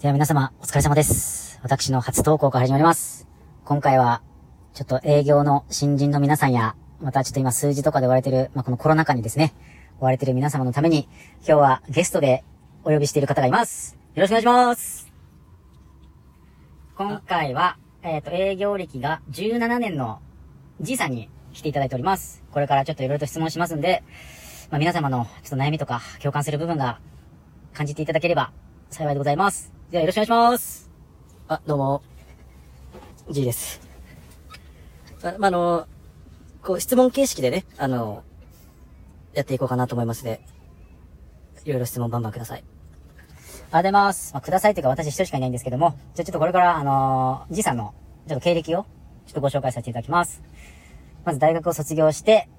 では皆様、お疲れ様です。私の初投稿から始まります。今回は、ちょっと営業の新人の皆さんや、またちょっと今数字とかで追われてる、まあ、このコロナ禍にですね、追われてる皆様のために、今日はゲストでお呼びしている方がいます。よろしくお願いします。今回は、えっ、と、営業歴が17年のじいさんに来ていただいております。これからちょっといろいろと質問しますんで、まあ、皆様のちょっと悩みとか共感する部分が感じていただければ幸いでございます。ではよろしくお願いします。あ、どうも、G です。あ、まあ、の、こう、質問形式でね、あの、やっていこうかなと思いますので、いろいろ質問バンバンください。ありがとうございます。まあ、くださいというか私一人しかいないんですけども、じゃあちょっとこれから、あのー、じいさんの、ちょっと経歴を、ちょっとご紹介させていただきます。まず大学を卒業して、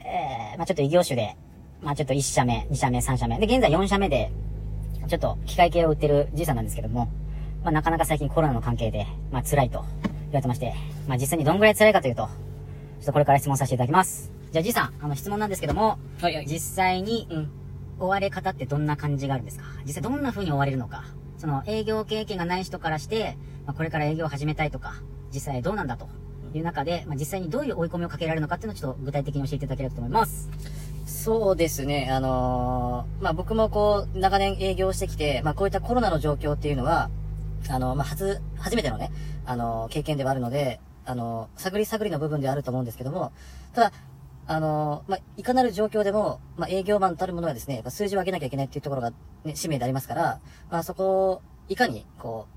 えー、まあちょっと異業種で、まあちょっと1社目、2社目、3社目。で、現在4社目で、ちょっと機械系を売ってるじいさんなんですけども、まあなかなか最近コロナの関係で、まあ辛いと言われてまして、まあ実際にどんぐらい辛いかというと、ちょっとこれから質問させていただきます。じゃあじいさん、あの質問なんですけども、はいはい実際に、うん。追われ方ってどんな感じがあるんですか？実際どんな風に追われるのか？その営業経験がない人からして、まあ、これから営業を始めたいとか、実際どうなんだという中で、まあ、実際にどういう追い込みをかけられるのかっていうのをちょっと具体的に教えていただければと思います。そうですね、あのーまあ、僕もこう、長年営業してきて、まあ、こういったコロナの状況っていうのは、あの、まあ、初、初めてのね、あの、経験ではあるので、あの、探り探りの部分ではあると思うんですけども、ただ、あの、まあ、いかなる状況でも、まあ、営業マンたるものはですね、やっぱ数字を上げなきゃいけないっていうところが、ね、使命でありますから、まあ、そこを、いかに、こ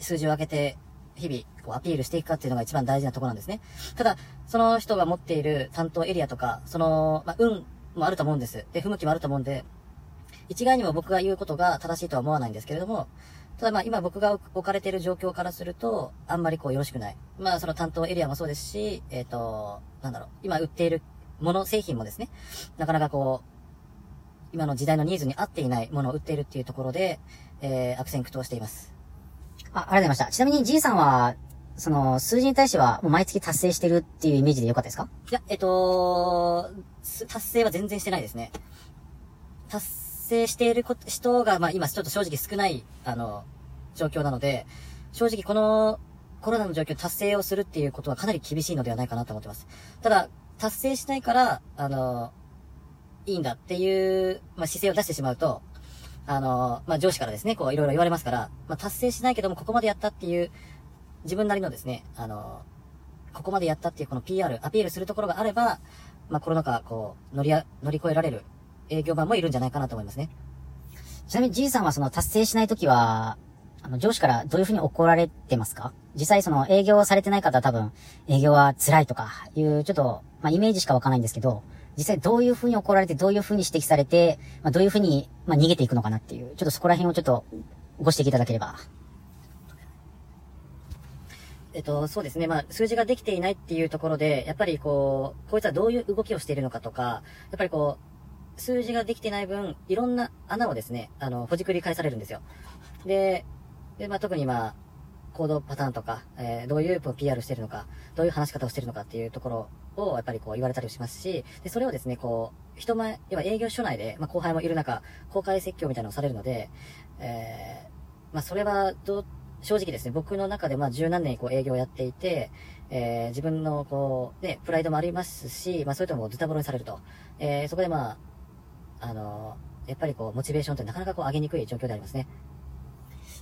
う、数字を上げて、日々、こう、アピールしていくかっていうのが一番大事なところなんですね。ただ、その人が持っている担当エリアとか、その、まあ、運もあると思うんです。で、不向きもあると思うんで、一概にも僕が言うことが正しいとは思わないんですけれども、ただまあ今僕が置かれている状況からすると、あんまりこうよろしくない。まあその担当エリアもそうですし、えっ、と、なんだろう、今売っているもの、製品もですね、なかなかこう、今の時代のニーズに合っていないものを売っているっていうところで、えー、悪戦苦闘しています。あ、ありがとうございました。ちなみにじいさんは、その、数字に対しては、毎月達成してるっていうイメージでよかったですか？いや、えっ、と達成は全然してないですね。達成している人が、まあ今ちょっと正直少ない、あの、状況なので、正直このコロナの状況達成をするっていうことはかなり厳しいのではないかなと思ってます。ただ、達成しないから、あの、いいんだっていう、まあ姿勢を出してしまうと、あの、まあ上司からですね、こういろいろ言われますから、まあ達成しないけどもここまでやったっていう、自分なりのですね、あの、ここまでやったっていうこの PR、アピールするところがあれば、まあコロナ禍、こう、乗りあ、乗り越えられる営業マンもいるんじゃないかなと思いますね。ちなみにじいさんはその達成しないときは、あの、上司からどういうふうに怒られてますか？実際その営業されてない方は多分、営業は辛いとかいう、ちょっと、まあイメージしかわかんないんですけど、実際どういうふうに怒られて、どういうふうに指摘されて、まあどういうふうに、まあ逃げていくのかなっていう、ちょっとそこら辺をちょっとご指摘いただければ。えっと、そうですね。まあ、数字ができていないっていうところで、やっぱりこう、こいつはどういう動きをしているのかとか、やっぱりこう、数字ができてない分、いろんな穴をですね、あの、ほじくり返されるんですよ。で、で、まあ、特にまあ、行動パターンとか、えーどういう PR してるのか、どういう話し方をしてるのかっていうところを、やっぱりこう言われたりしますし、で、それをですね、こう、人前、要は営業所内で、まあ、後輩もいる中、公開説教みたいなのをされるので、えーまあ、それは、どう、正直ですね、僕の中でまあ十何年こう営業をやっていて、えー自分のこう、ね、プライドもありますし、まあそういうともズタボロにされると。えーそこでまあ、あのやっぱりこう、モチベーションってなかなかこう上げにくい状況でありますね。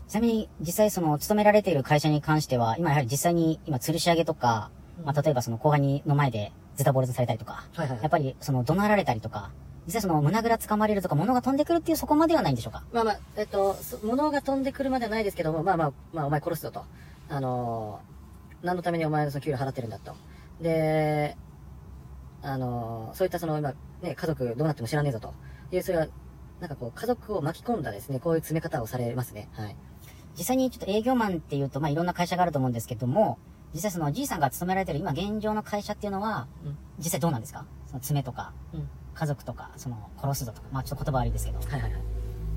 ちなみに、実際その、勤められている会社に関しては、今やはり実際に、今、吊るし上げとか、まあ、例えばその、後輩にの前で、ズタボロとされたりとか、はいはいはいやっぱり、その、怒鳴られたりとか、実際その、胸ぐら掴まれるとか、物が飛んでくるっていうそこまではないんでしょうか？まあまあ、えっと、そ物が飛んでくるまではないですけども、まあまあ、まあお前殺すぞと。あのー何のためにお前のその給料払ってるんだと。で、あのーそういったその今、ね、家族どうなっても知らねえぞと。いう、それは、なんかこう、家族を巻き込んだですね、こういう詰め方をされますね。はい。実際にちょっと営業マンっていうと、まあ、いろんな会社があると思うんですけども、実際その、じいさんが勤められてる今現状の会社っていうのは、うん実際どうなんですか？その、爪とか、うん。家族とか、その、殺すぞとか、まあ、ちょっと言葉悪いですけど。はいはいはい。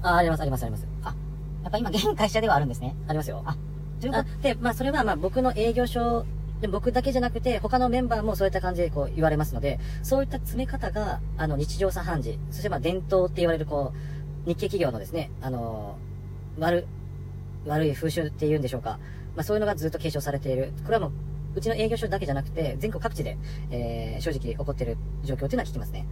あ、あります、あります、あります。あ、やっぱ今現会社ではあるんですね。ありますよ。あ、というこあで、まあそれはまあ僕の営業所、で僕だけじゃなくて、他のメンバーもそういった感じでこう言われますので、そういった詰め方が、あの、日常茶飯事、そしてまあ伝統って言われるこう、日系企業のですね、あの、悪、悪い風習っていうんでしょうか。まあそういうのがずっと継承されている。これはもう、うちの営業所だけじゃなくて、全国各地で、えー、正直起こっている状況っていうのは聞きますね。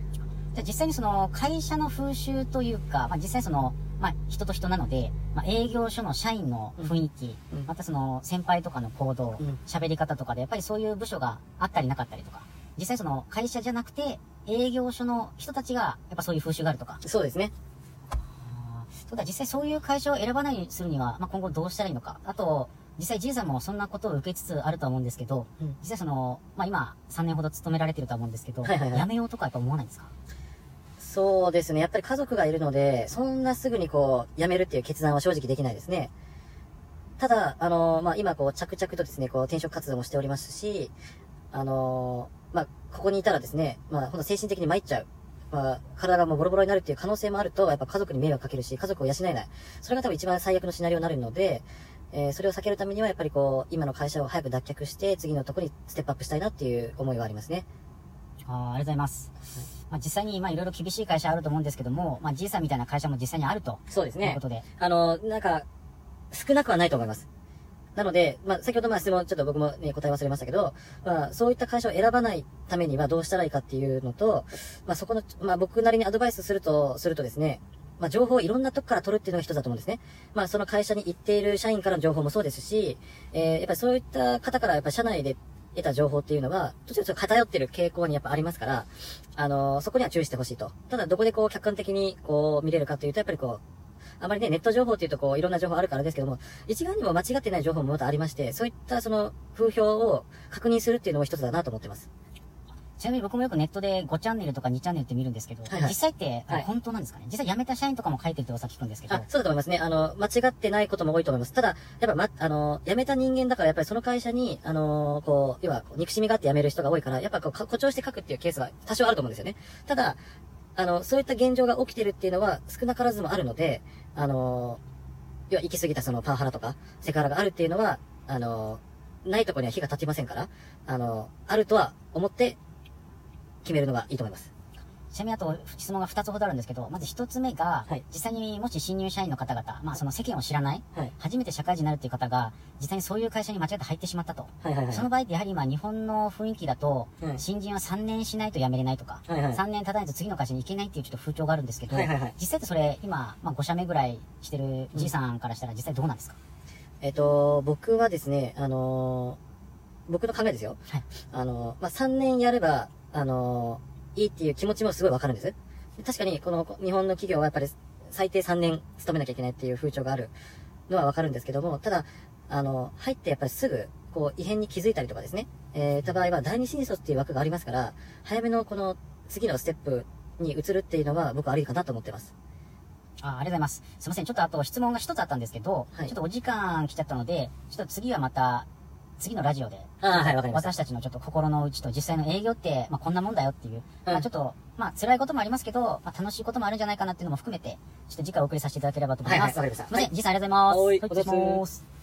じゃあ実際にその会社の風習というか、まあ実際その、まあ人と人なので、まあ営業所の社員の雰囲気、うん。またその先輩とかの行動うん、喋、り方とかでやっぱりそういう部署があったりなかったりとか、実際その会社じゃなくて営業所の人たちがやっぱそういう風習があるとか、そうですね。あー。そうだ、実際そういう会社を選ばないようにするには、まあ、今後どうしたらいいのか。あと、実際、じいさんもそんなことを受けつつあるとは思うんですけど、うん。実際その、まあ、今、3年ほど勤められてるとは思うんですけど、はいはいはい辞めようとかやっぱ思わないんですかそうですね。やっぱり家族がいるので、そんなすぐにこう、辞めるっていう決断は正直できないですね。ただ、あのまあ、今こう、着々とですね、こう、転職活動もしておりますし、あのまあ、ここにいたらですね、まあ、ほんと精神的に参っちゃう。まあ、体がもうボロボロになるっていう可能性もあると、やっぱ家族に迷惑かけるし、家族を養えない。それが多分一番最悪のシナリオになるので、えーそれを避けるためには、やっぱりこう、今の会社を早く脱却して、次のところにステップアップしたいなっていう思いはありますね。あーありがとうございます。まあ、実際に、まあ、いろいろ厳しい会社あると思うんですけども、まあ、じいさんみたいな会社も実際にあると。そうですねというこ。とで。あの、なんか、少なくはないと思います。なので、まあ、先ほどまあ質問ちょっと僕も、ね、答え忘れましたけど、まあ、そういった会社を選ばないためにはどうしたらいいかっていうのと、まあ、そこの、まあ、僕なりにアドバイスすると、するとですね、まあ、情報をいろんなとこから取るっていうのが一つだと思うんですね。まあ、その会社に行っている社員からの情報もそうですし、えー、やっぱりそういった方からやっぱり社内で得た情報っていうのは、どちらか偏ってる傾向にやっぱありますから、あのそこには注意してほしいと。ただ、どこでこう客観的にこう見れるかというと、やっぱりこう、あまりね、ネット情報っていうとこう、いろんな情報あるからですけども、一概にも間違ってない情報もまたありまして、そういったその、風評を確認するっていうのも一つだなと思ってます。ちなみに僕もよくネットで5チャンネルとか2チャンネルって見るんですけど、はいはい実際って、はい本当なんですかね？実際辞めた社員とかも書いてるって噂聞くんですけどあ、、そうだと思いますね。あの、間違ってないことも多いと思います。ただ、やっぱま、あの、辞めた人間だから、やっぱりその会社に、あの、こう、要は、憎しみがあって辞める人が多いから、やっぱこう、か誇張して書くっていうケースは多少あると思うんですよね。ただ、あの、そういった現状が起きてるっていうのは少なからずもあるので、あの、要は行き過ぎたそのパワハラとか、セクハラがあるっていうのは、あの、ないところには火が立ちませんから、あの、あるとは思って決めるのがいいと思います。ちなみにあと質問が2つほどあるんですけど、まず1つ目が、はい実際にもし新入社員の方々、まあその世間を知らない、はい。初めて社会人になるっていう方が、実際にそういう会社に間違って入ってしまったと。はいはいはい。その場合ってやはり今日本の雰囲気だと、はい新人は3年しないと辞めれないとか、はいはい3年経たないと次の会社に行けないっていうちょっと風潮があるんですけど、はいはいはい実際ってそれ今、まあ5社目ぐらいしてるじいさんからしたら実際どうなんですか、えっと、僕はですね、あのー僕の考えですよ。はいあのーまあ、3年やれば、あのーいいっていう気持ちもすごいわかるんです。確かに、この日本の企業はやっぱり最低3年勤めなきゃいけないっていう風潮があるのはわかるんですけども、ただ、あの、入ってやっぱりすぐ、こう、異変に気づいたりとかですね、えー、た場合は第二新卒っていう枠がありますから、早めのこの次のステップに移るっていうのは僕はありかなと思ってます。あありがとうございます。すいません。ちょっとあと質問が一つあったんですけど、はいちょっとお時間来ちゃったので、ちょっと次はまた、次のラジオで、あーはいわかりました私たちのちょっと心の内と実際の営業って、まあこんなもんだよっていう、まあちょっと、まあ辛いこともありますけど、まあ楽しいこともあるんじゃないかなっていうのも含めて、ちょっと次回お送りさせていただければと思います。はいはいわかりましたすいません。じいさんありがとうございます。はい失礼します。